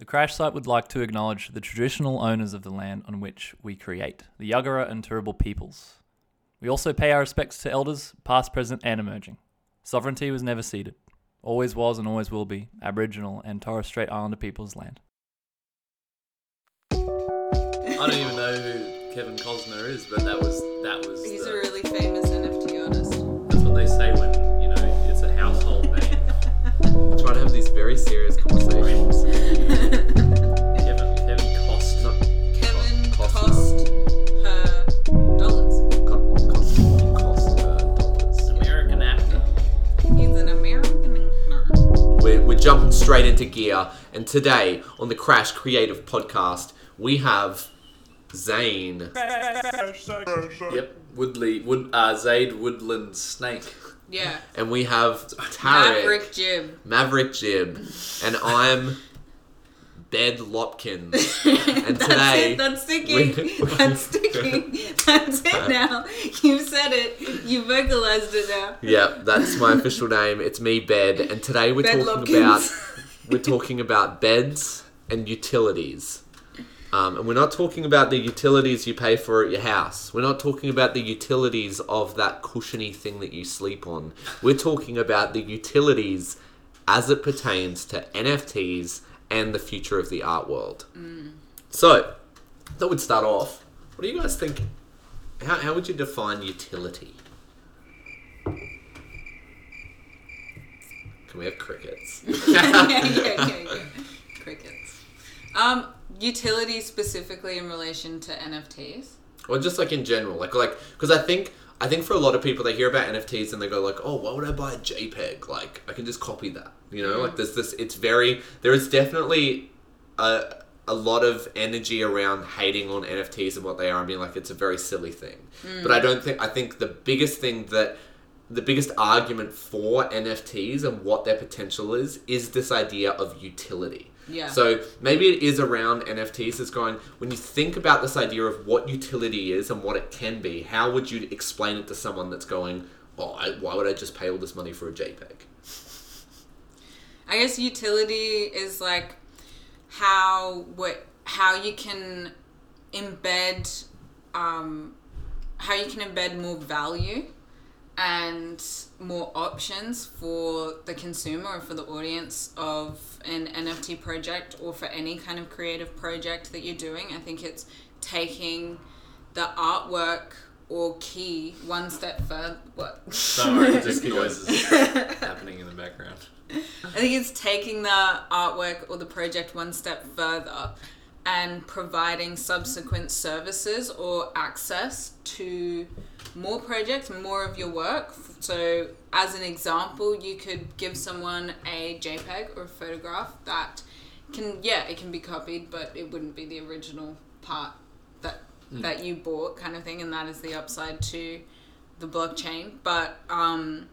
The crash site would like to acknowledge the traditional owners of the land on which we create, the Yuggera and Turrbal peoples. We also pay our respects to elders, past, present, and emerging. Sovereignty was never ceded. Always was and always will be Aboriginal and Torres Strait Islander people's land. I don't even know who Kevin Costner is, but that was that was. He's the, a really famous try to have these very serious conversations. Kevin Kevin Costner. Kevin Cost- cost her dollars. Co- cost, cost dollars. American actor. He's an American. We're, we're jumping straight into gear, and today on the Crash Creative Podcast, we have Zane. Yep. Woodley Wood uh, Zaid Woodland Snake. Yeah. And we have Tarek, Maverick Jim. Maverick Jim. and I'm Bed Lopkins. And That's today, it. That's sticking. we- That's sticking. That's it uh, now. You've said it. You vocalized it now. yeah, that's my official name. It's me, Bed, and today we're Bed talking Lopkins. about we're talking about beds and utilities. Um, and we're not talking about the utilities you pay for at your house. We're not talking about the utilities of that cushiony thing that you sleep on. We're talking about the utilities as it pertains to NFTs and the future of the art world. So, that would start off. What do you guys think? How, how would you define utility? Can we have crickets? yeah, yeah, yeah, yeah. Crickets. Um, utility specifically in relation to NFTs. or just like in general like like because i think i think for a lot of people they hear about nfts and they go like oh why would i buy a jpeg? Like i can just copy that. You know like mm-hmm. there's this it's very there is definitely a a lot of energy around hating on nfts and what they are and being like it's a very silly thing. Mm. But i don't think i think the biggest thing that the biggest argument for nfts and what their potential is is this idea of utility Yeah. so maybe it is around NFTs. It's going when you think about this idea of what utility is and what it can be. How would you explain it to someone that's going, "Oh, I, why would I just pay all this money for a JPEG?" I guess utility is like how what how you can embed um, how you can embed more value and more options for the consumer or for the audience of an NFT project or for any kind of creative project that you're doing. I think it's taking the artwork or key one step further. What? Sorry, just noises happening in the background. I think it's taking the artwork or the project one step further and providing subsequent services or access to more projects, more of your work. So, as an example, you could give someone a JPEG or a photograph that can, yeah, it can be copied, but it wouldn't be the original part that that you bought, kind of thing, and that is the upside to the blockchain. But um,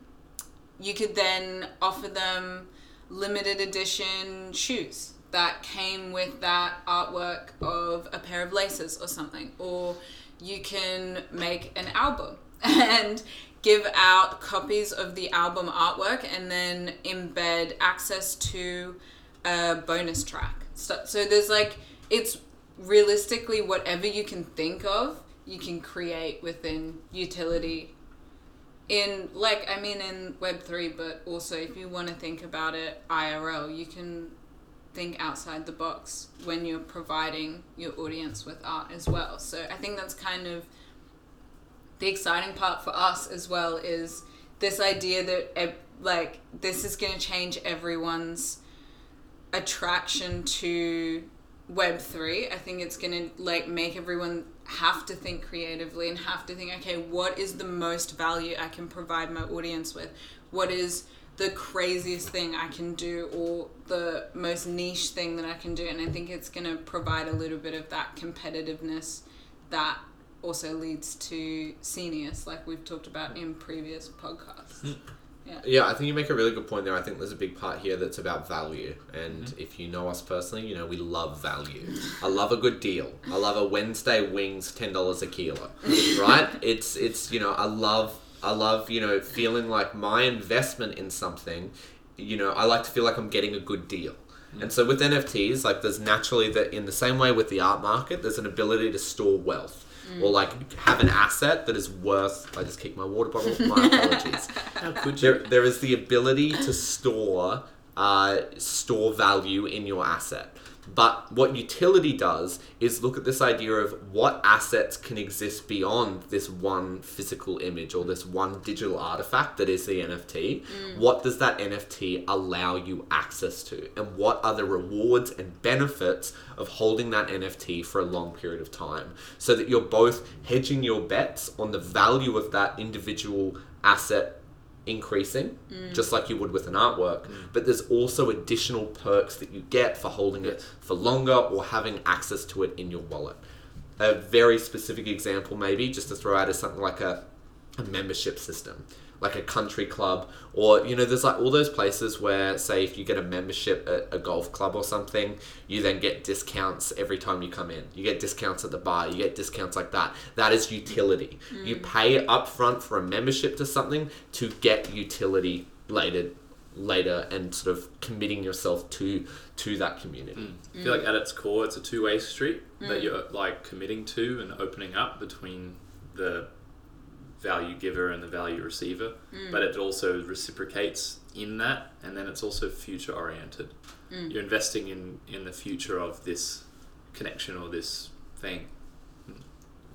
you could then offer them limited edition shoes that came with that artwork of a pair of laces or something or you can make an album and give out copies of the album artwork and then embed access to a bonus track. So, so there's like it's realistically whatever you can think of you can create within utility. In like I mean in Web three, but also if you want to think about it IRL, you can think outside the box when you're providing your audience with art as well. So I think that's kind of the exciting part for us as well is this idea that like this is going to change everyone's attraction to web 3 i think it's going to like make everyone have to think creatively and have to think okay what is the most value i can provide my audience with what is the craziest thing i can do or the most niche thing that i can do and i think it's going to provide a little bit of that competitiveness that also leads to seniors like we've talked about in previous podcasts hmm. Yeah, I think you make a really good point there. I think there's a big part here that's about value. And hmm. if you know us personally, you know we love value. I love a good deal. I love a Wednesday wings ten dollars a kilo. Right? It's it's you know, I love I love, you know, feeling like my investment in something, you know, I like to feel like I'm getting a good deal. And so with NFTs, like there's naturally that in the same way with the art market, there's an ability to store wealth. Or like have an asset that is worth. I just kicked my water bottle. My apologies. How could There, there is the ability to store uh, store value in your asset. But what utility does is look at this idea of what assets can exist beyond this one physical image or this one digital artifact that is the NFT. Mm. What does that NFT allow you access to? And what are the rewards and benefits of holding that NFT for a long period of time? So that you're both hedging your bets on the value of that individual asset increasing, mm. just like you would with an artwork. Mm. But there's also additional perks that you get for holding it for longer or having access to it in your wallet. A very specific example, maybe, just to throw out, is something like a, a membership system, like a country club, or you know, there's like all those places where, say, if you get a membership at a golf club or something, you then get discounts every time you come in. You get discounts at the bar, you get discounts like that. That is utility. You mm. pay upfront for a membership to something to get utility later later and sort of committing yourself to to that community. Mm. I feel like at its core, it's a two-way street that mm. you're like committing to and opening up between the value giver and the value receiver, mm. but it also reciprocates in that, and then it's also future oriented. Mm. You're investing in in the future of this connection or this thing.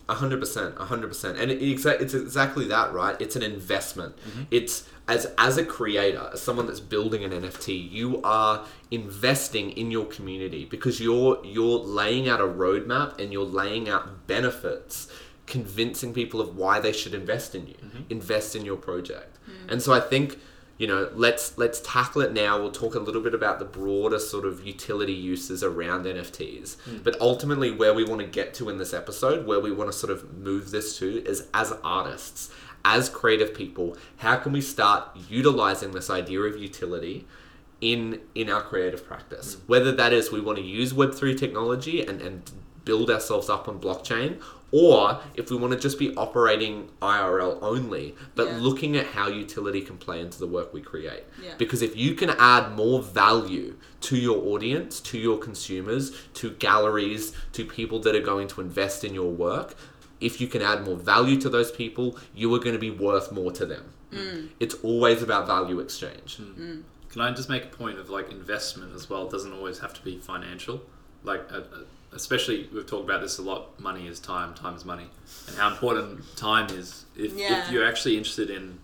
A hundred percent, a hundred percent, and it, exa- it's exactly that, right? It's an investment. Mm-hmm. It's as as a creator, as someone that's building an NFT, you are investing in your community because you're you're laying out a roadmap and you're laying out benefits, convincing people of why they should invest in you, mm-hmm. invest in your project. Mm. And so I think you know let's let's tackle it now. We'll talk a little bit about the broader sort of utility uses around nfts mm. but ultimately where we want to get to in this episode where we want to sort of move this to is as artists as creative people how can we start utilizing this idea of utility in in our creative practice? Mm. Whether that is we want to use web3 technology and and build ourselves up on blockchain or if we want to just be operating IRL only, but Yeah. looking at how utility can play into the work we create. Yeah. Because if you can add more value to your audience, to your consumers, to galleries, to people that are going to invest in your work, if you can add more value to those people, you are going to be worth more to them. It's always about value exchange. Can I just make a point of like investment as well? It doesn't always have to be financial. Like, uh, uh, especially we've talked about this a lot. Money is time. Time is money, and how important time is. If, Yeah. if you're actually interested in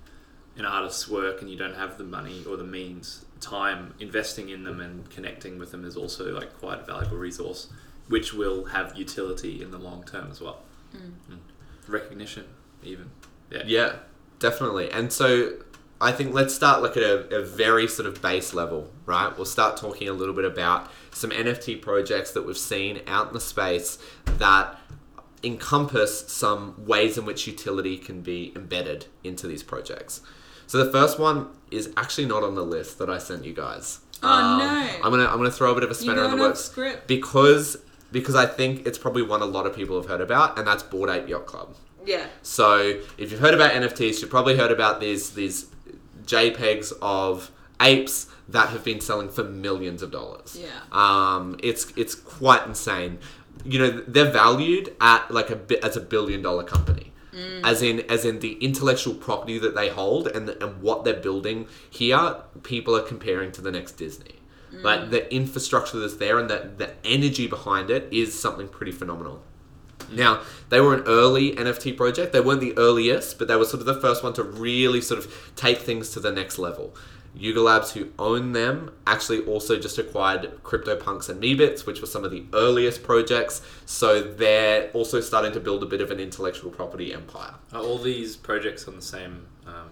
an artist's work and you don't have the money or the means, time investing in them and connecting with them is also like quite a valuable resource, which will have utility in the long term as well. Mm. Recognition, even. Yeah. Yeah, definitely. And so I think let's start like at a, a very sort of base level, right? We'll start talking a little bit about some NFT projects that we've seen out in the space that encompass some ways in which utility can be embedded into these projects. So the first one is actually not on the list that I sent you guys. Um, Oh, no. I'm gonna I'm gonna throw a bit of a You spanner in the works script? because because I think it's probably one a lot of people have heard about, and that's Bored Ape Yacht Club. Yeah. So if you've heard about NFTs, you've probably heard about these these JPEGs of apes that have been selling for millions of dollars. Yeah. Um, it's it's quite insane. You know, they're valued at like a bit as a billion dollar company. As in, as in the intellectual property that they hold and, the, and what they're building here, people are comparing to the next Disney. Like the infrastructure that's there and the, the energy behind it is something pretty phenomenal. Now, they were an early NFT project. They weren't the earliest, but they were sort of the first one to really sort of take things to the next level. Yuga Labs, who own them, actually also just acquired CryptoPunks and Meebits, which were some of the earliest projects. So they're also starting to build a bit of an intellectual property empire. Are all these projects on the same um,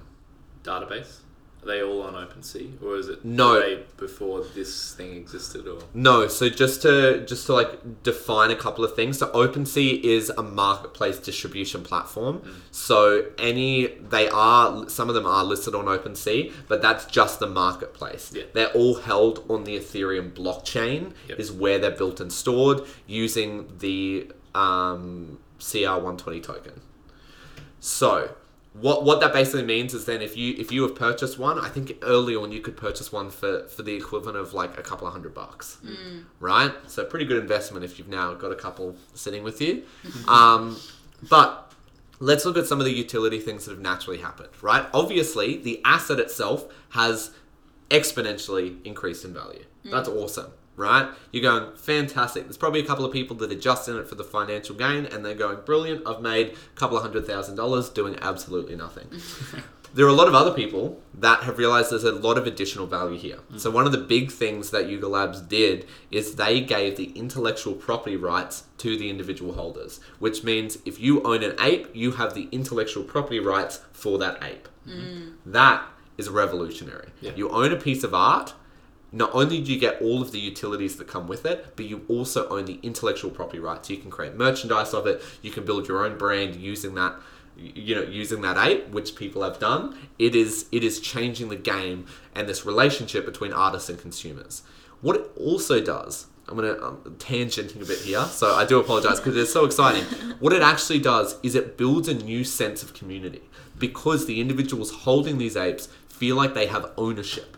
database? They all on OpenSea, or is it No. before this thing existed? Or No, so just to just to like define a couple of things. So OpenSea is a marketplace distribution platform. So any they are some of them are listed on OpenSea, but that's just the marketplace. Yeah. They're all held on the Ethereum blockchain Yep. is where they're built and stored using the um, CR120 token. So, what what that basically means is then if you if you have purchased one, I think early on you could purchase one for for the equivalent of like a couple of hundred bucks, right? So pretty good investment if you've now got a couple sitting with you. um, but let's look at some of the utility things that have naturally happened, right? Obviously, the asset itself has exponentially increased in value. That's awesome, right? You're going, fantastic. There's probably a couple of people that are just in it for the financial gain and they're going, brilliant, I've made a couple of hundred thousand dollars doing absolutely nothing. there are a lot of other people that have realized there's a lot of additional value here. Mm. So one of the big things that Yuga Labs did is they gave the intellectual property rights to the individual holders, which means if you own an ape, you have the intellectual property rights for that ape. Mm. That is revolutionary. Yeah. You own a piece of art. Not only do you get all of the utilities that come with it, but you also own the intellectual property rights. You can create merchandise of it. You can build your own brand using that, you know, using that ape, which people have done. It is it is changing the game and this relationship between artists and consumers. What it also does, I'm gonna um, tangenting a bit here, so I do apologize because it's so exciting. What it actually does is it builds a new sense of community because the individuals holding these apes feel like they have ownership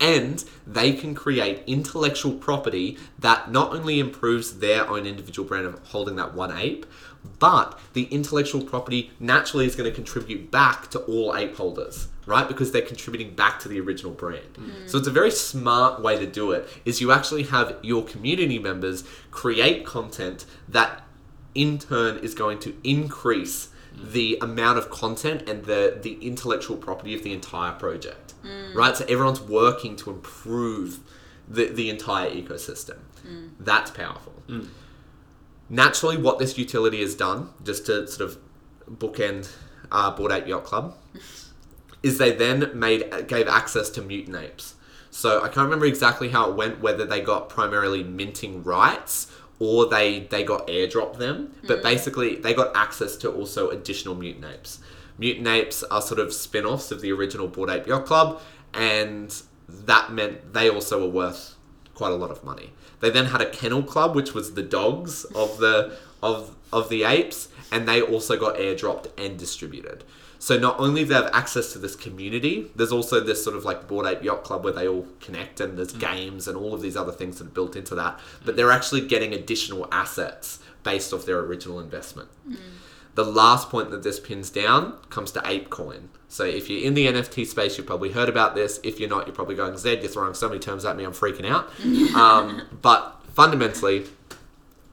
and they can create intellectual property that not only improves their own individual brand of holding that one ape, but the intellectual property naturally is going to contribute back to all ape holders, right? Because they're contributing back to the original brand. Mm. So it's a very smart way to do it. Is you actually have your community members create content that in turn is going to increase mm. the amount of content and the the intellectual property of the entire project Mm. right? So everyone's working to improve the, the entire ecosystem. Mm. That's powerful. Mm. Naturally what this utility has done just to sort of bookend uh, bored ape yacht club is they then made gave access to mutant apes. So I can't remember exactly how it went, whether they got primarily minting rights or they they got airdropped them, but basically they got access to also additional mutant apes. Mutant apes are sort of spin-offs of the original Bored Ape Yacht Club, and that meant they also were worth quite a lot of money. They then had a kennel club, which was the dogs of the of of the apes, and they also got airdropped and distributed. So not only do they have access to this community, there's also this sort of like Bored Ape Yacht Club where they all connect and there's mm. games and all of these other things that are built into that. But they're actually getting additional assets based off their original investment. Mm. The last point that this pins down comes to ApeCoin. So if you're in the NFT space, you've probably heard about this. If you're not, you're probably going, Zed, you're throwing so many terms at me, I'm freaking out. um, but fundamentally,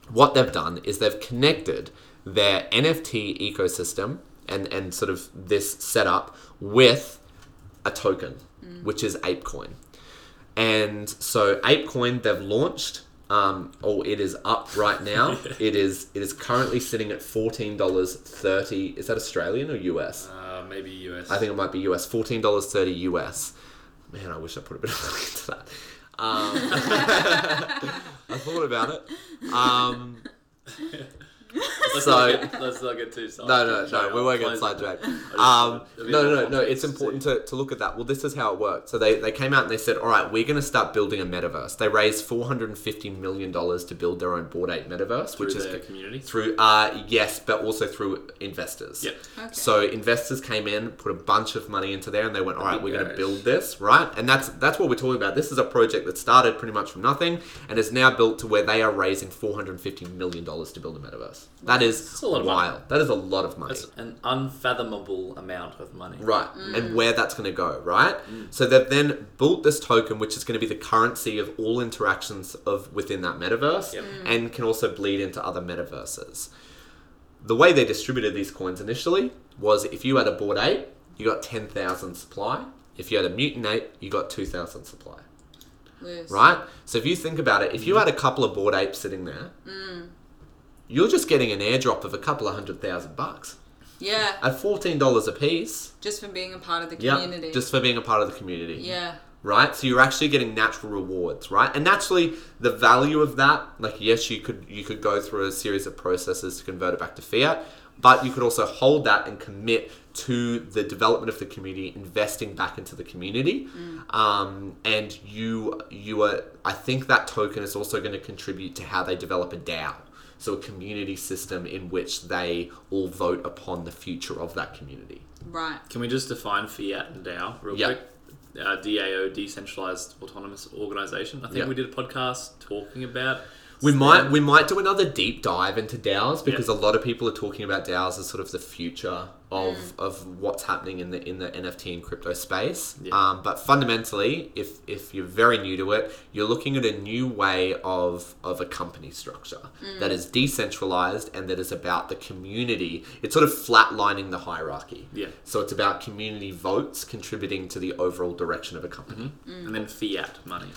what they've done is they've connected their NFT ecosystem and, and sort of this setup with a token, which is ApeCoin. And so ApeCoin they've launched. Um, oh, it is up right now. it is it is currently sitting at fourteen dollars thirty. Is that Australian or US? Uh, maybe US. I think it might be US. Fourteen dollars thirty US. Man, I wish I put a bit of money into that. Um, I thought about it. Um, let's, so- not get, let's not get too sidetracked. no, no, no, Sorry, we I'll won't get close it. sidetracked. Um, wanted a bit no, no, no, no. It's important to, to look at that. Well, this is how it worked. So they, they came out and they said, all right, we're going to start building a metaverse. They raised $450 million to build their own Bored Ape metaverse, through which is their community. through, uh, yes, but also through investors. Yep. Okay. So investors came in, put a bunch of money into there, and they went, "All right, we're going to build this, right?" And that's that's what we're talking about. This is a project that started pretty much from nothing and is now built to where they are raising four hundred fifty million dollars to build a metaverse. That is That's a lot of money. wild. That is a lot of money. That's an unfathomable amount of money. Right, and mm. where that's going to go, right? Mm. So they've then built this token, which is going to be the currency of all interactions of within that metaverse, Yep. Mm. and can also bleed into other metaverses. The way they distributed these coins initially was if you had a bored ape, you got ten thousand supply. If you had a mutant ape, you got two thousand supply. Loose. Right? So if you think about it, if you had a couple of bored apes sitting there, you're just getting an airdrop of a couple of hundred thousand bucks Yeah, at fourteen dollars a piece. just for being a part of the community. just for being a part of the community. yeah. Right? So you're actually getting natural rewards, right? And naturally the value of that, like yes, you could you could go through a series of processes to convert it back to fiat, but you could also hold that and commit to the development of the community, investing back into the community. Um, and you you are I think that token is also going to contribute to how they develop a DAO. So a community system in which they all vote upon the future of that community. Right. Can we just define fiat and DAO real Yeah. quick? Uh, DAO, decentralized autonomous organization. I think Yeah. we did a podcast talking about. We might we might do another deep dive into DAOs because a lot of people are talking about DAOs as sort of the future of, mm. of what's happening in the in the NFT and crypto space. Yeah. Um, but fundamentally, if if you're very new to it, you're looking at a new way of of a company structure mm. that is decentralized and that is about the community. It's sort of flatlining the hierarchy. Yeah. So it's about community votes contributing to the overall direction of a company. Mm-hmm. And then fiat money.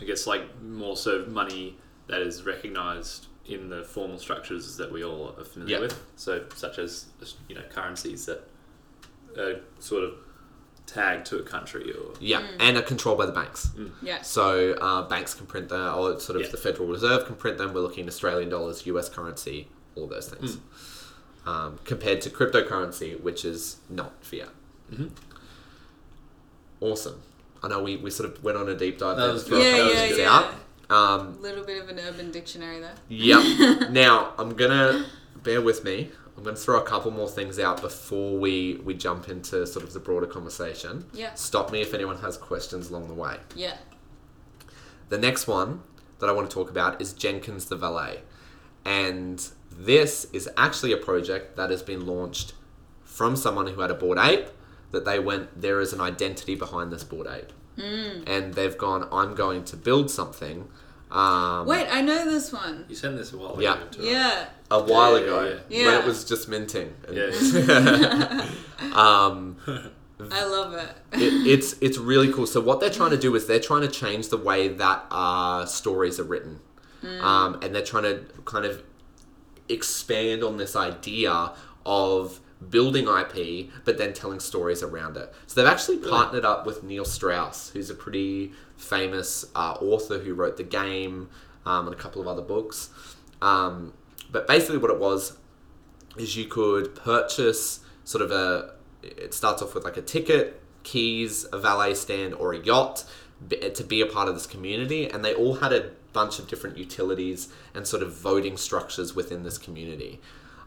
I guess like more so money that is recognized in the formal structures that we all are familiar Yeah. with. So such as you know currencies that are sort of tagged to a country or Yeah, and are controlled by the banks. Yes. So uh, banks can print them, or sort of Yeah. the Federal Reserve can print them. We're looking at Australian dollars, US currency, all those things. Um, compared to cryptocurrency, which is not fiat. Mhm. Awesome. I know we, we sort of went on a deep dive That there was to good. throw Yeah, yeah, yeah. out. Um, A little bit of an urban dictionary there. Yep. now I'm gonna bear with me. I'm gonna throw a couple more things out before we we jump into sort of the broader conversation. Yeah. Stop me if anyone has questions along the way. Yeah. The next one that I want to talk about is Jenkins the Valet, and this is actually a project that has been launched from someone who had a bored ape. That they went there is an identity behind this bored ape, and they've gone. I'm going to build something. Um, Wait, I know this one. you sent this a while Yeah. ago. To us. Yeah. a while Yeah, ago yeah, yeah. when Yeah. it was just minting. Yeah. um, I love it. it, it's it's really cool. So what they're trying to do is they're trying to change the way that uh, stories are written, um, and they're trying to kind of expand on this idea of building IP, but then telling stories around it. So they've actually partnered up with Neil Strauss, who's a pretty famous uh, author who wrote The Game um, and a couple of other books. Um, but basically, what it was is you could purchase sort of a. It starts off with like a ticket, keys, a valet stand, or a yacht to be a part of this community, and they all had a bunch of different utilities and sort of voting structures within this community.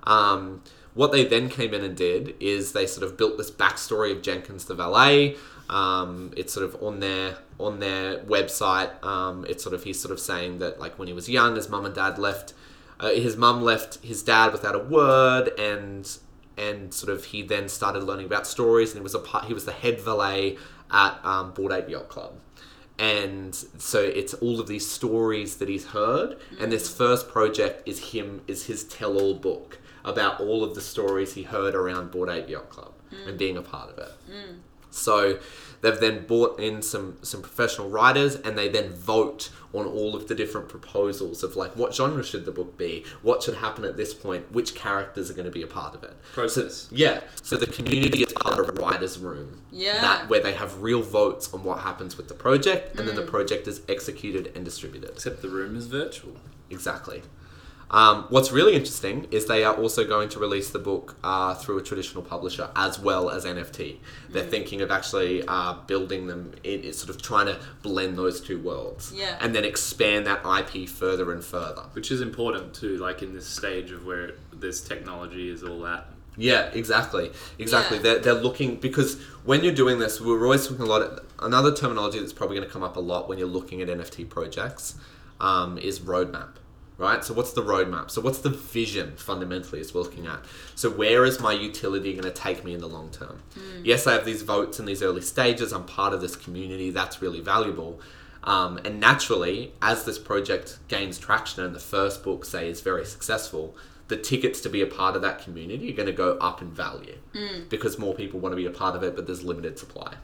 Um, what they then came in and did is they sort of built this backstory of Jenkins the valet. Um, it's sort of on their on their website. Um, it's sort of he's sort of saying that like when he was young, his mum and dad left. Uh, his mum left his dad without a word, and and sort of he then started learning about stories, and he was a part, he was the head valet at um, Bored Ape Yacht Club and so it's all of these stories that he's heard and this first project is him is his tell-all book about all of the stories he heard around Bored Ape Yacht Club and being a part of it so they've then brought in some some professional writers and they then vote on all of the different proposals of like what genre should the book be what should happen at this point which characters are going to be a part of it Process. yeah. So the community is part of a writer's room. Yeah. That where they have real votes on what happens with the project, and then Mm. the project is executed and distributed. Except the room is virtual. Exactly. Um, what's really interesting is they are also going to release the book uh, through a traditional publisher as well as NFT. Mm. They're thinking of actually uh, building them, in, it's sort of trying to blend those two worlds. Yeah. And then expand that IP further and further. Which is important too, like in this stage of where this technology is all at. Yeah, exactly, exactly. Yeah. They're, they're looking because when you're doing this, we're always talking a lot. Of, another terminology that's probably going to come up a lot when you're looking at NFT projects um, is roadmap, right? So what's the roadmap? So what's the vision fundamentally is we're looking at. So where is my utility going to take me in the long term? Yes, I have these votes in these early stages. I'm part of this community. That's really valuable. Um, and naturally, as this project gains traction and the first book, say, is very successful, the tickets to be a part of that community are going to go up in value because more people want to be a part of it, but there's limited supply.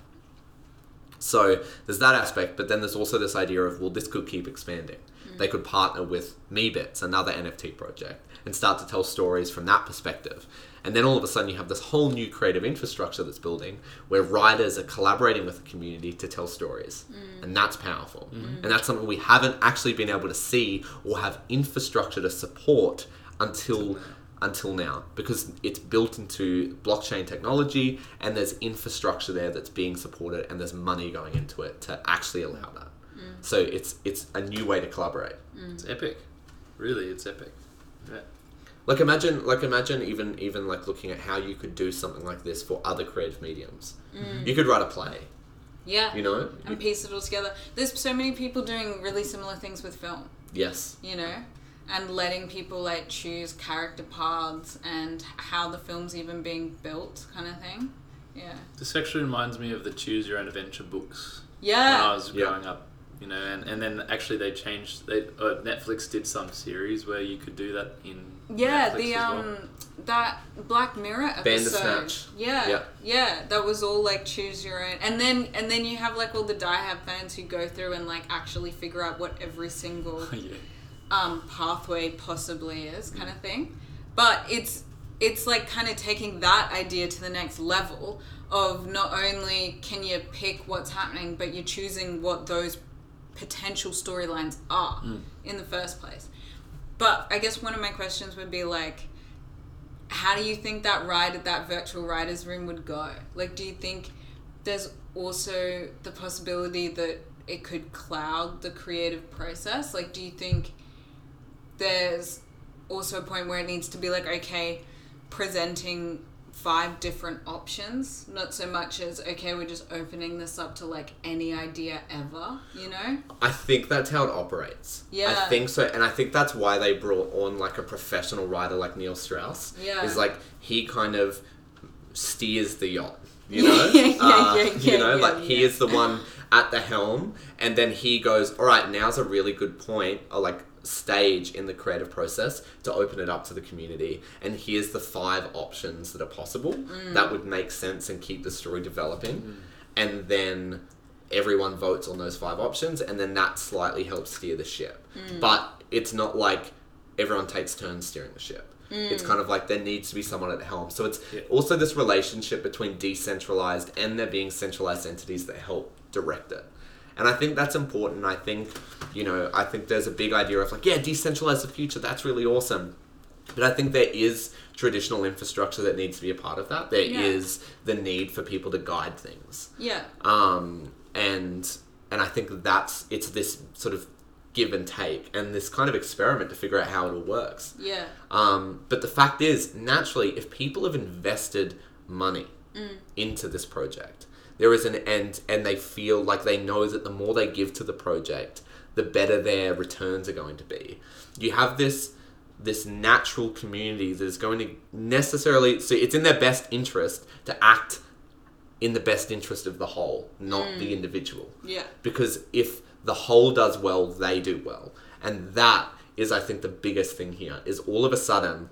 So there's that aspect, but then there's also this idea of, well, this could keep expanding. They could partner with Meebits, another NFT project, and start to tell stories from that perspective. And then all of a sudden, you have this whole new creative infrastructure that's building where writers are collaborating with the community to tell stories. Mm. And that's powerful. Mm. Mm. And that's something we haven't actually been able to see or have infrastructure to support until until now because it's built into blockchain technology and there's infrastructure there that's being supported and there's money going into it to actually allow that. So it's it's a new way to collaborate. Mm. It's epic. Really, it's epic. Yeah. Like imagine, like imagine even even like looking at how you could do something like this for other creative mediums. Mm. You could write a play, Yeah. you know. and piece it all together. There's so many people doing really similar things with film, Yes. you know, and letting people like choose character paths and how the film's even being built, kind of thing. Yeah. This actually reminds me of the Choose Your Own Adventure books when I was Yeah. growing up. You know, and, and then actually they changed. They uh, Netflix did some series where you could do that in Yeah, Netflix the well. um that Black Mirror episode. Yeah, Yeah. yeah, that was all like choose your own, and then and then you have like all the Die Hard fans who go through and like actually figure out what every single yeah. um, pathway possibly is kind of thing but it's it's like kind of taking that idea to the next level of not only can you pick what's happening but you're choosing what those potential storylines are hmm. in the first place. But i guess one of my questions would be like how do you think that ride at that virtual writers room would go? Like do you think there's also the possibility that it could cloud the creative process? Like do you think there's also a point where it needs to be like okay presenting five different options not so much as okay we're just opening this up to like any idea ever you know I think that's how it operates. Yeah. I think so, and I think that's why they brought on like a professional writer like Neil Strauss. Yeah. Is like he kind of steers the yacht. You know, Yeah, yeah, Uh, yeah, you know, like he is the one at the helm, and then he goes, "All right, now's a really good point, or like stage in the creative process to open it up to the community. And here's the five options that are possible Mm. that would make sense and keep the story developing, and then." everyone votes on those five options and then that slightly helps steer the ship Mm. but it's not like everyone takes turns steering the ship Mm. it's kind of like there needs to be someone at the helm so it's Yeah. also this relationship between decentralized and there being centralized entities that help direct it and i think that's important. I think you know i think there's a big idea of like yeah decentralize the future. That's really awesome. But I think there is traditional infrastructure that needs to be a part of that. There is Yeah. the need for people to guide things. Yeah. Um, and and I think that's it's this sort of give and take and this kind of experiment to figure out how it all works. yeah. Um, but the fact is, naturally, if people have invested money into this project, there is an end, and they feel like they know that the more they give to the project, the better their returns are going to be. You have this this natural community that is going to necessarily so it's in their best interest to act in the best interest of the whole, not the mm. individual yeah because if the whole does well, they do well. And that is, I think, the biggest thing here is all of a sudden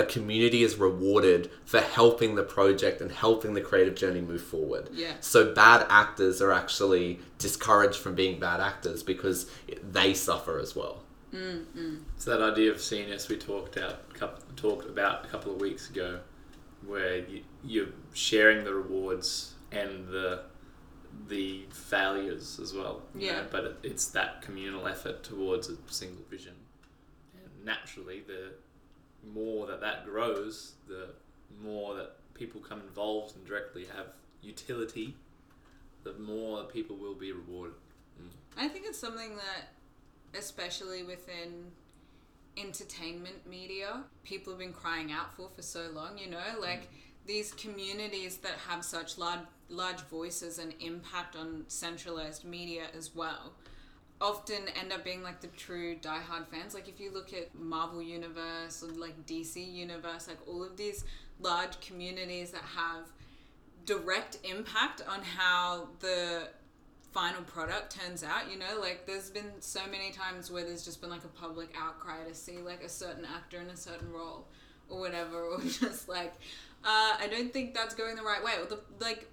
a community is rewarded for helping the project and helping the creative journey move forward. Yeah. So bad actors are actually discouraged from being bad actors because they suffer as well. Mm-hmm. So that idea of seniors we talked out talked about a couple of weeks ago, where you, you're sharing the rewards and the the failures as well. Yeah. know, but it, it's that communal effort towards a single vision, and naturally, the more that that grows, the more that people come involved and directly have utility, the more people will be rewarded. Mm. I think it's something that, especially within entertainment media, people have been crying out for for so long. You know, mm. like these communities that have such large large voices and impact on centralized media as well. Often end up being like the true diehard fans. Like if you look at Marvel Universe or like DC Universe, like all of these large communities that have direct impact on how the final product turns out you know like there's been so many times where there's just been like a public outcry to see like a certain actor in a certain role or whatever or just like uh, i don't think that's going the right way or the like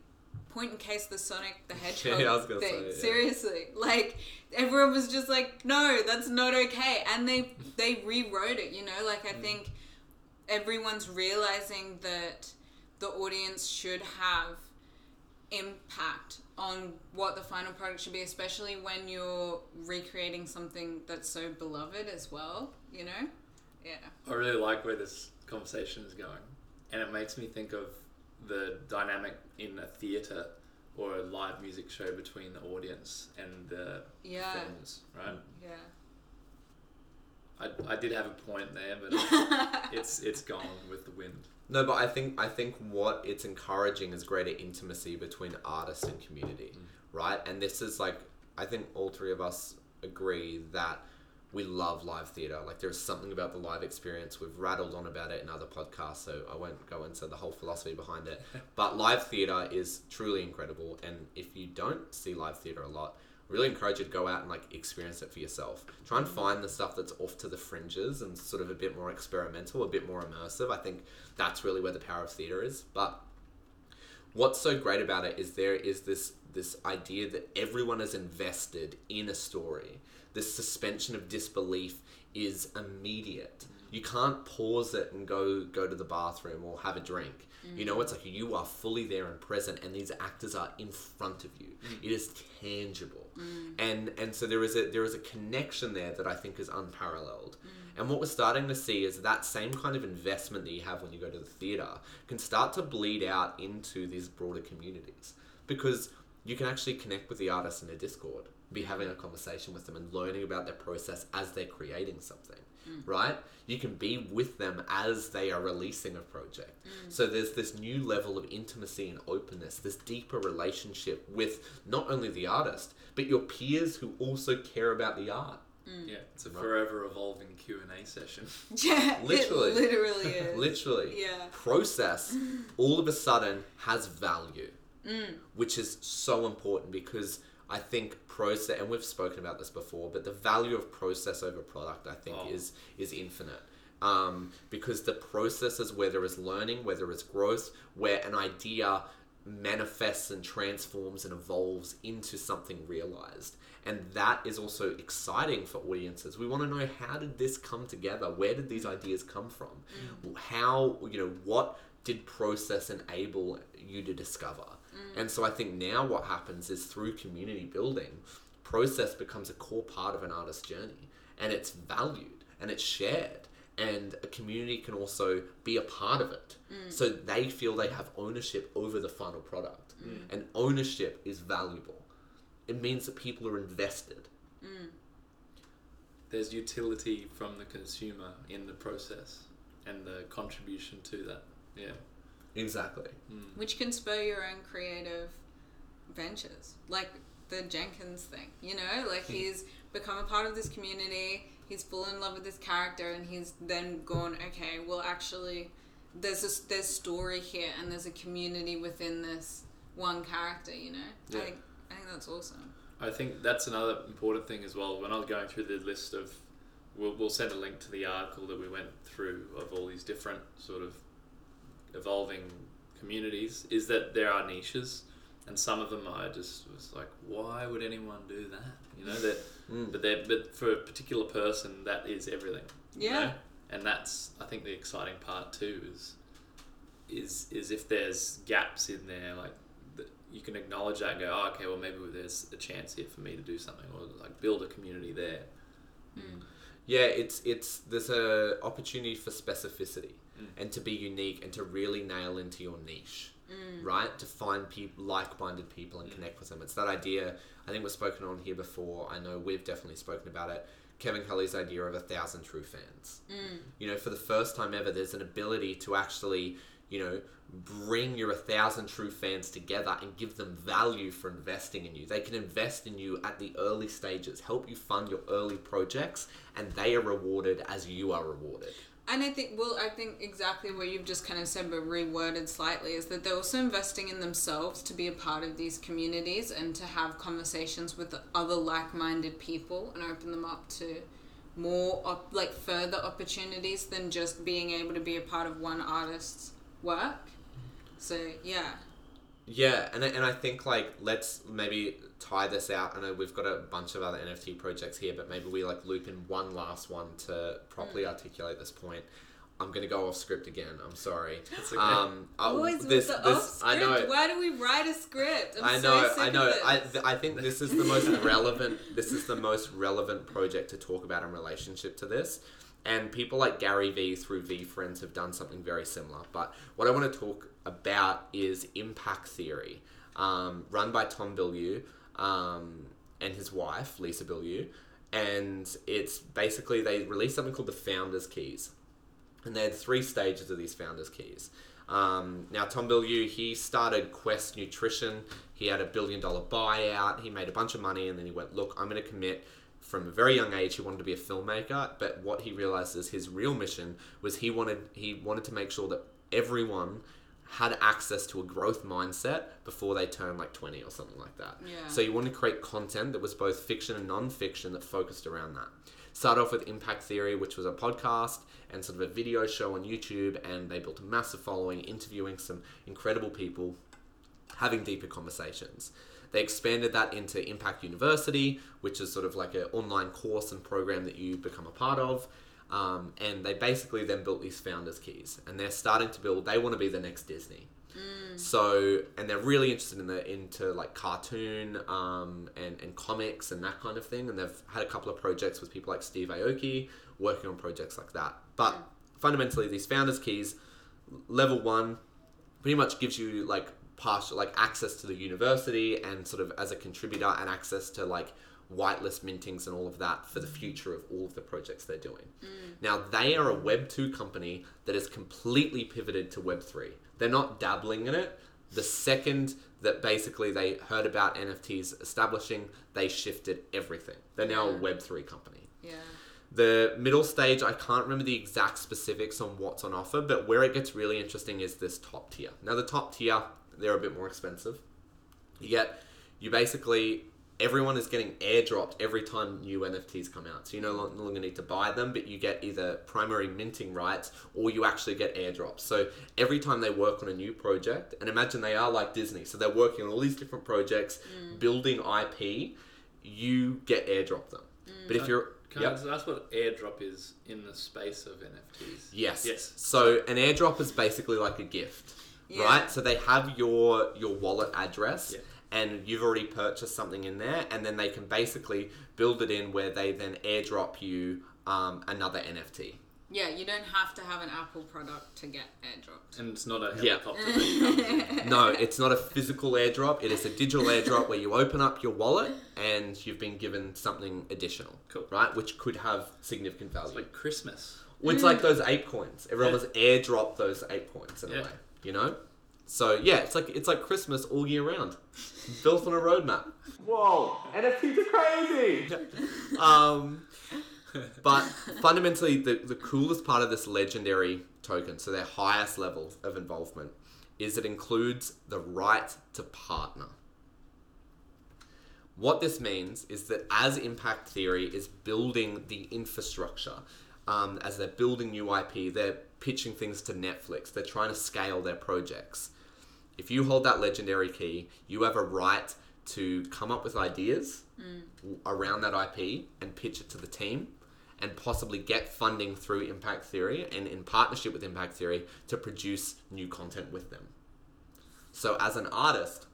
point in case the sonic the hedgehog Yeah, I was gonna thing say, yeah. seriously like everyone was just like no that's not okay and they they rewrote it you know like Mm. i think everyone's realizing that the audience should have impact on what the final product should be, especially when you're recreating something that's so beloved as well, you know? Yeah. I really like where this conversation is going, and it makes me think of the dynamic in a theatre or a live music show between the audience and the Yeah. performers, right? Yeah. I, I did have a point there, but it's it's gone with the wind. No, but I think I think what it's encouraging is greater intimacy between artist and community, mm. right? And this is like I think all three of us agree that we love live theater. Like there's something about the live experience. We've rattled on about it in other podcasts, so I won't go into the whole philosophy behind it. But live theater is truly incredible, and if you don't see live theater a lot, I really encourage you to go out and like experience it for yourself. Try and mm-hmm. find the stuff that's off to the fringes and sort of a bit more experimental, a bit more immersive. I think that's really where the power of theater is. But what's so great about it is there is this this idea that everyone is invested in a story. This suspension of disbelief is immediate. You can't pause it and go go to the bathroom or have a drink. You know, it's like you are fully there and present, and these actors are in front of you. Mm. It is tangible, mm. and and so there is a there is a connection there that I think is unparalleled. Mm. And what we're starting to see is that same kind of investment that you have when you go to the theater can start to bleed out into these broader communities because you can actually connect with the artist in a Discord, be having a conversation with them and learning about their process as they're creating something, mm. right? You can be with them as they are releasing a project. Mm. So there's this new level of intimacy and openness, this deeper relationship with not only the artist, but your peers who also care about the art. Mm. Yeah, it's a forever evolving Q and A session. Yeah, Literally. it literally is. Literally. Yeah. Process all of a sudden has value, which is so important because I think process, and we've spoken about this before, but the value of process over product, I think, Oh. is is infinite. Um, because the process is where there is learning, where there is growth, where an idea manifests and transforms and evolves into something realized. And that is also exciting for audiences. We want to know how did this come together? Where did these ideas come from? How, you know, what did process enable you to discover? Mm. And so I think now what happens is through community building, process becomes a core part of an artist's journey and it's valued and it's shared and a community can also be a part of it. Mm. So they feel they have ownership over the final product mm. and ownership is valuable. It means that people are invested. There's utility from the consumer in the process and the contribution to that. Yeah. Exactly hmm. Which can spur your own creative ventures. Like the Jenkins thing, you know? Like hmm. he's become a part of this community, he's fallen in love with this character, and he's then gone, okay, well, actually, there's a, there's story here, and there's a community within this one character, you know? Yeah. I, think, I think that's awesome. I think that's another important thing as well. When I was going through the list of, we'll, we'll send a link to the article that we went through of all these different sort of evolving communities, is that there are niches, and some of them I just was like, why would anyone do that? You know that, Mm. but they but for a particular person, that is everything. you Yeah. know? and that's I think the exciting part too is is is if there's gaps in there like you can acknowledge that and go oh, okay well maybe there's a chance here for me to do something or like build a community there Yeah, it's it's there's a opportunity for specificity Mm. and to be unique and to really nail into your niche, mm. right? To find people like-minded people and mm. connect with them. It's that idea. I think we've spoken on here before. I know we've definitely spoken about it. Kevin Kelly's idea of a thousand true fans. Mm. You know, for the first time ever, there's an ability to actually, you know, bring your a thousand true fans together and give them value for investing in you. They can invest in you at the early stages, help you fund your early projects, and they are rewarded as you are rewarded. And I think, well, I think exactly what you've just kind of said, but reworded slightly, is that they're also investing in themselves to be a part of these communities and to have conversations with other like minded people and open them up to more, op- like, further opportunities than just being able to be a part of one artist's work. So, yeah. Yeah, and I- and I think like let's maybe tie this out. I know we've got a bunch of other NFT projects here, but maybe we like loop in one last one to properly articulate this point. I'm gonna go off script again. I'm sorry. That's okay. Um, I- Always this, with the this, off script. I know. Why do we write a script? I'm I so know, sick I know. I, th- I think this is the most relevant. This is the most relevant project to talk about in relationship to this. And people like Gary Vee through VeeFriends have done something very similar. But what I want to talk about is impact theory, um, run by Tom Bilyeu um, and his wife Lisa Bilyeu. and it's basically they released something called the Founders Keys, and they had three stages of these Founders Keys. Um, now Tom Bilyeu, he started Quest Nutrition. He had a billion dollar buyout. He made a bunch of money, and then he went, "Look, I'm going to commit." From a very young age, he wanted to be a filmmaker, but what he realized is his real mission was he wanted he wanted to make sure that everyone had access to a growth mindset before they turned like 20 or something like that. Yeah. So you wanted to create content that was both fiction and non-fiction that focused around that. Started off with Impact Theory, which was a podcast and sort of a video show on YouTube, and they built a massive following, interviewing some incredible people, having deeper conversations. They expanded that into Impact University, which is sort of like an online course and program that you become a part of. Um, and they basically then built these founders keys, and they're starting to build. They want to be the next Disney. So, and they're really interested in the into like cartoon um, and and comics and that kind of thing. And they've had a couple of projects with people like Steve Aoki working on projects like that. But fundamentally, these founders keys, level one, pretty much gives you like partial like access to the university and sort of as a contributor and access to like whitelist mintings and all of that for the future of all of the projects they're doing. Mm. Now they are a Web two company that is completely pivoted to Web three. They're not dabbling in it. The second that basically they heard about NFTs establishing, they shifted everything. They're now a Web three company. Yeah. The middle stage, I can't remember the exact specifics on what's on offer, but where it gets really interesting is this top tier. Now, the top tier, they're a bit more expensive. You get, you basically, everyone is getting airdropped every time new NFTs come out. So you no longer need to buy them, but you get either primary minting rights or you actually get airdrops. So every time they work on a new project, and imagine they are like Disney, so they're working on all these different projects, mm. building IP, you get airdrop them. Mm. But if you're Can Yep. I just ask what airdrop is in the space of NFTs? Yes. Yes. So an airdrop is basically like a gift, Yeah. right? So they have your your wallet address. Yeah. And you've already purchased something in there, and then they can basically build it in where they then airdrop you um, another NFT. Yeah, you don't have to have an Apple product to get airdropped. And it's not a helicopter that comes in. No, it's not a physical airdrop. It is a digital airdrop where you open up your wallet and you've been given something additional, Cool. right? Which could have significant value. It's like Christmas. Well, it's like those ape coins. Everyone Yeah. was airdropped those ape coins in a way, you know. So yeah, it's like it's like Christmas all year round, built on a roadmap. Whoa, NFTs are crazy. um, but fundamentally, the the coolest part of this legendary token, so their highest level of involvement, is it includes the right to partner. What this means is that as Impact Theory is building the infrastructure, um, as they're building new IP, they're pitching things to Netflix, they're trying to scale their projects. If you hold that legendary key, you have a right to come up with ideas w- around that IP and pitch it to the team and possibly get funding through Impact Theory and in partnership with Impact Theory to produce new content with them. So, as an artist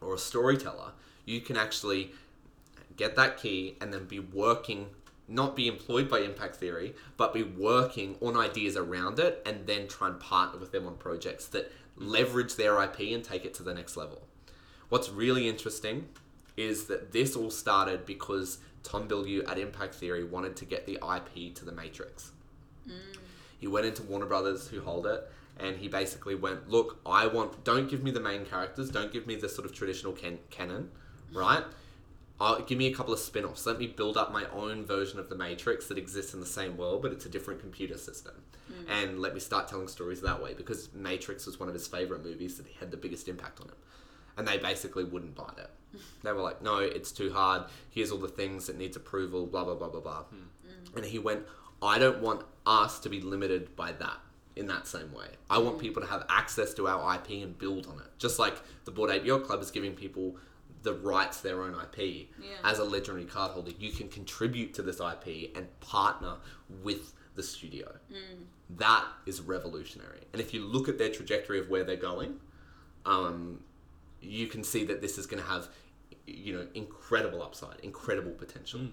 or a storyteller, you can actually get that key and then be working, not be employed by Impact Theory, but be working on ideas around it and then try and partner with them on projects that leverage their IP and take it to the next level. What's really interesting is that this all started because Tom Bilyeu at Impact Theory wanted to get the IP to the Matrix. Mm. He went into Warner Brothers, who hold it, and he basically went, "Look, I want. Don't give me the main characters. Don't give me the sort of traditional can- canon, right? Uh, give me a couple of spin-offs. Let me build up my own version of the Matrix that exists in the same world, but it's a different computer system, mm. and let me start telling stories that way. Because Matrix was one of his favorite movies that had the biggest impact on him." And they basically wouldn't buy it. They were like, no, it's too hard. Here's all the things that needs approval, blah, blah, blah, blah, blah. Hmm. Mm. And he went, I don't want us to be limited by that in that same way. I want mm. people to have access to our IP and build on it. Just like the Bored Ape Yacht Club is giving people the rights to their own IP. Yeah. As a legendary card holder, you can contribute to this IP and partner with the studio. Mm. That is revolutionary. And if you look at their trajectory of where they're going, um, you can see that this is going to have, you know, incredible upside, incredible potential. Mm.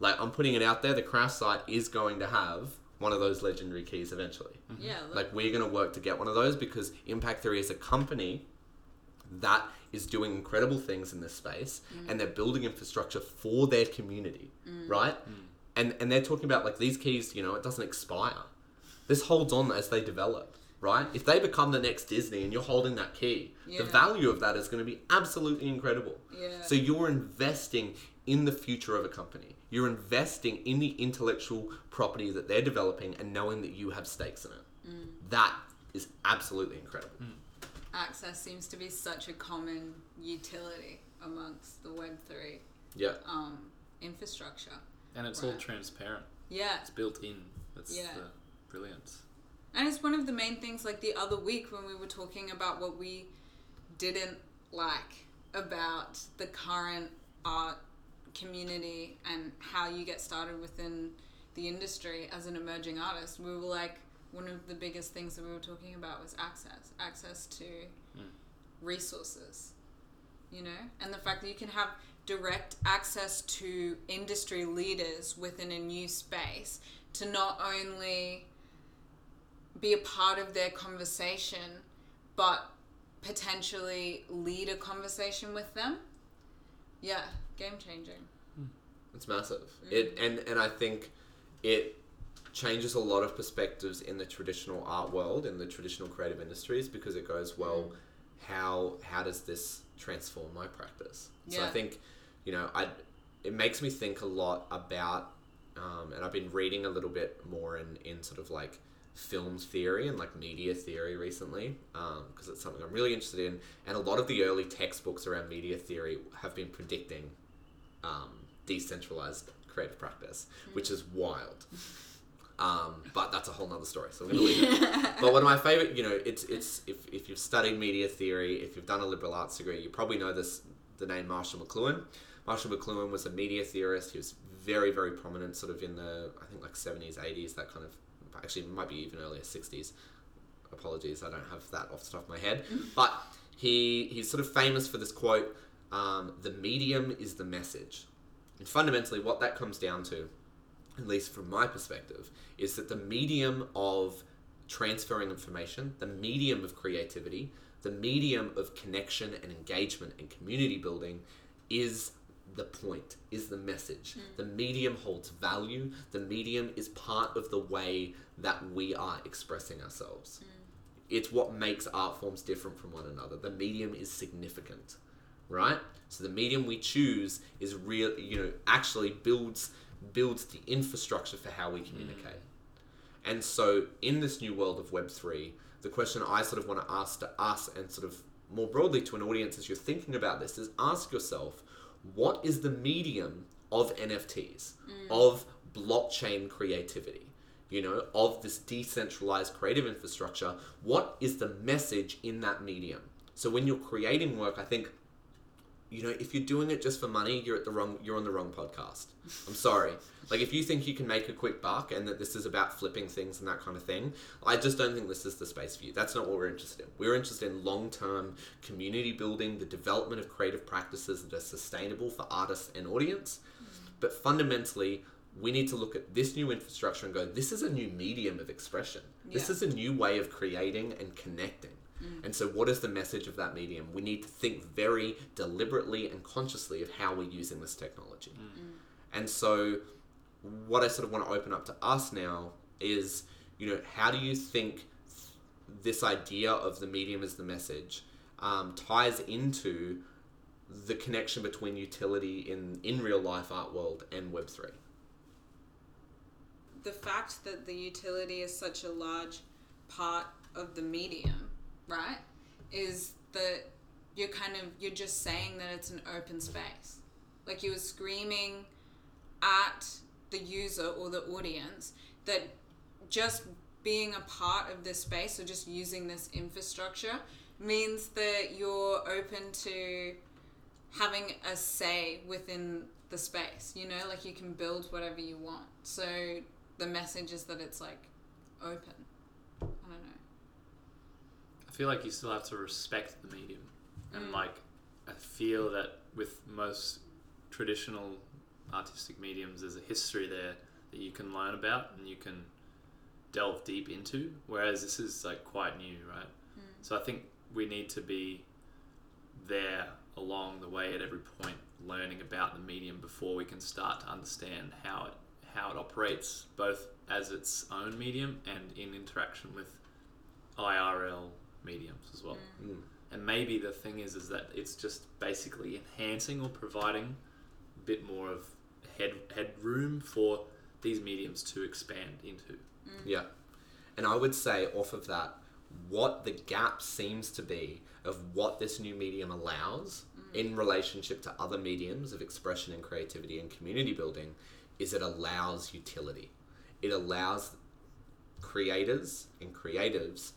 Like I'm putting it out there, the crash site is going to have one of those legendary keys eventually. Mm-hmm. Yeah, look, Like we're going to work to get one of those because Impact Theory is a company that is doing incredible things in this space mm. and they're building infrastructure for their community, mm. right? Mm. And and they're talking about like these keys, you know, it doesn't expire. This holds on as they develop, right? If they become the next Disney and you're holding that key, Yeah. the value of that is going to be absolutely incredible. Yeah. So you're investing in the future of a company. You're investing in the intellectual property that they're developing and knowing that you have stakes in it. That is absolutely incredible. Access seems to be such a common utility amongst the Web3 Yeah. um, infrastructure. And it's Right. all transparent. Yeah. It's built in. That's Yeah. the brilliance. And it's one of the main things, like the other week when we were talking about what we didn't like about the current art community and how you get started within the industry as an emerging artist. We were like, one of the biggest things that we were talking about was access access to hmm. resources, you know? And the fact that you can have direct access to industry leaders within a new space to not only be a part of their conversation, but potentially lead a conversation with them. Yeah, game changing. Hmm. It's massive. It and and I think it changes a lot of perspectives in the traditional art world in the traditional creative industries because it goes well how how does this transform my practice? So i think you know i it makes me think a lot about um, and i've been reading a little bit more in in sort of like film theory and like media theory recently because it's something i'm really interested in. And a lot of the early textbooks around media theory have been predicting um, decentralized creative practice, which is wild. Um, but that's a whole nother story, so I'm going to leave it. but one of my favorite, you know, it's it's if, if you've studied media theory, if you've done a liberal arts degree, you probably know this the name Marshall McLuhan. Marshall McLuhan was a media theorist. He was very very prominent, sort of in the I think like 70s, 80s, that kind of actually it might be even earlier 60s. Apologies, I don't have that off the top of my head, but he he's sort of famous for this quote: um, "The medium is the message." And fundamentally, what that comes down to, at least from my perspective, is that the medium of transferring information, the medium of creativity, the medium of connection and engagement and community building is the point, is the message. Hmm. The medium holds value. The medium is part of the way that we are expressing ourselves. Hmm. It's what makes art forms different from one another. The medium is significant right? So the medium we choose is real, you know, actually builds builds the infrastructure for how we mm. communicate. And so in this new world of Web three, the question I sort of want to ask to us and sort of more broadly to an audience as you're thinking about this is ask yourself, what is the medium of NFTs, mm. of blockchain creativity? You know, of this decentralized creative infrastructure, what is the message in that medium? So when you're creating work, I think you know, if you're doing it just for money, you're at the wrong you're on the wrong podcast. I'm sorry. Like if you think you can make a quick buck and that this is about flipping things and that kind of thing, I just don't think this is the space for you. That's not what we're interested in. We're interested in long-term community building, the development of creative practices that are sustainable for artists and audience. But fundamentally, we need to look at this new infrastructure and go, this is a new medium of expression. This is a new way of creating and connecting. Mm. And so, what is the message of that medium? We need to think very deliberately and consciously of how we're using this technology. Mm. Mm. And so, what I sort of want to open up to us now is, you know, how do you think this idea of the medium as the message um, ties into the connection between utility in in real life art world and Web three? the fact that the utility is such a large part of the medium, right, is that you're kind of you're just saying that it's an open space. Like you were screaming at the user or the audience that just being a part of this space or just using this infrastructure means that you're open to having a say within the space you know? Like you can build whatever you want. So the message is that it's like open i don't know I feel like you still have to respect the medium, and Mm. like I feel that with most traditional artistic mediums, there's a history there that you can learn about and you can delve deep into. Whereas this is like quite new, right? So I think we need to be there along the way at every point, learning about the medium before we can start to understand how it how it operates, both as its own medium and in interaction with IRL mediums as well. Mm. mm. And maybe the thing is, is that it's just basically enhancing or providing a bit more of head headroom for these mediums to expand into. Mm. Yeah. And I would say, off of that, what the gap seems to be of what this new medium allows mm. in relationship to other mediums of expression and creativity and community building is it allows utility. It allows creators and creatives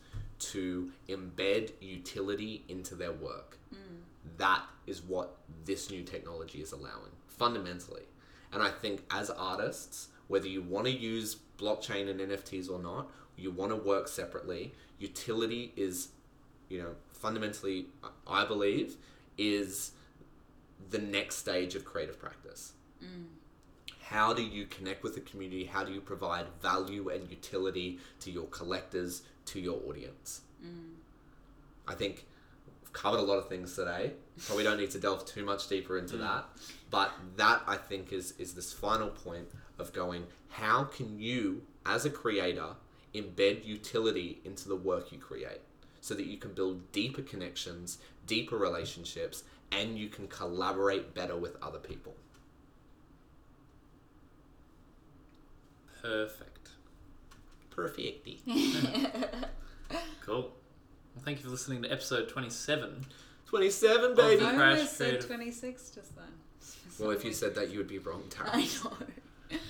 to embed utility into their work. Mm. That is what this new technology is allowing, fundamentally. And I think as artists, whether you want to use blockchain and NFTs or not, you want to work separately, utility is, you know, fundamentally, I believe, is the next stage of creative practice. Mm. How do you connect with the community? How do you provide value and utility to your collectors, to your audience? Mm. I think we've covered a lot of things today. Probably don't need to delve too much deeper into mm. that. But that I think is is this final point of going, how can you as a creator embed utility into the work you create so that you can build deeper connections, deeper relationships, and you can collaborate better with other people. Perfect. Perfecty. Cool. Well, thank you for listening to episode 27. 27, baby. the I Crash almost said Creative. 26 just then. Well, if you said that, you would be wrong, Tara. I know.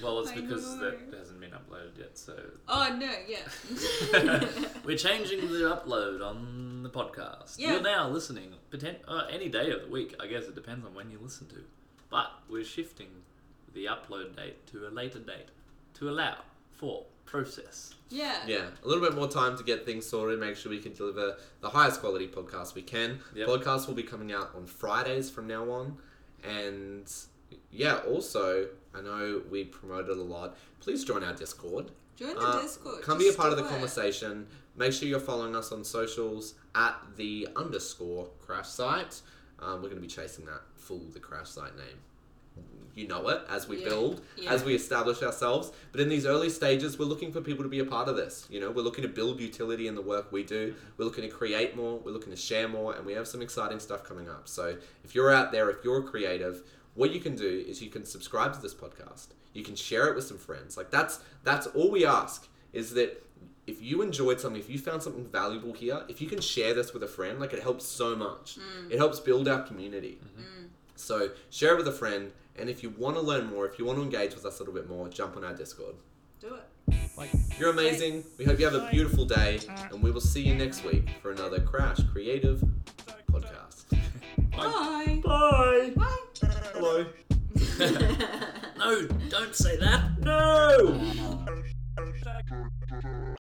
Well, it's I because know. that hasn't been uploaded yet, so Oh, no, yeah. we're changing the upload on the podcast. Yeah. You're now listening poten- uh, any day of the week. I guess it depends on when you listen to. But we're shifting the upload date to a later date to allow for process. Yeah. Yeah, a little bit more time to get things sorted, make sure we can deliver the highest quality podcast we can. Yep. Podcasts will be coming out on Fridays from now on. And yeah, also, I know we promoted a lot. Please join our Discord. Join the Uh, Discord. Come Just be a part of the do it. conversation. Make sure you're following us on socials at the underscore crash site. Um, we're going to be chasing that full the crash site name. You know it as we Yeah. build, Yeah. as we establish ourselves. But in these early stages, we're looking for people to be a part of this. You know, we're looking to build utility in the work we do. Mm-hmm. We're looking to create more. We're looking to share more, and we have some exciting stuff coming up. So if you're out there, if you're a creative, what you can do is you can subscribe to this podcast. You can share it with some friends. Like that's that's all we ask is that if you enjoyed something, if you found something valuable here, if you can share this with a friend, like it helps so much. Mm. It helps build our community. Mm. So share it with a friend, and if you want to learn more, if you want to engage with us a little bit more, jump on our Discord. Do it. You're amazing. We hope you have a beautiful day, and we will see you next week for another Crash Creative podcast. Bye. Bye! Bye. Hello. No, don't say that! No. Thank you.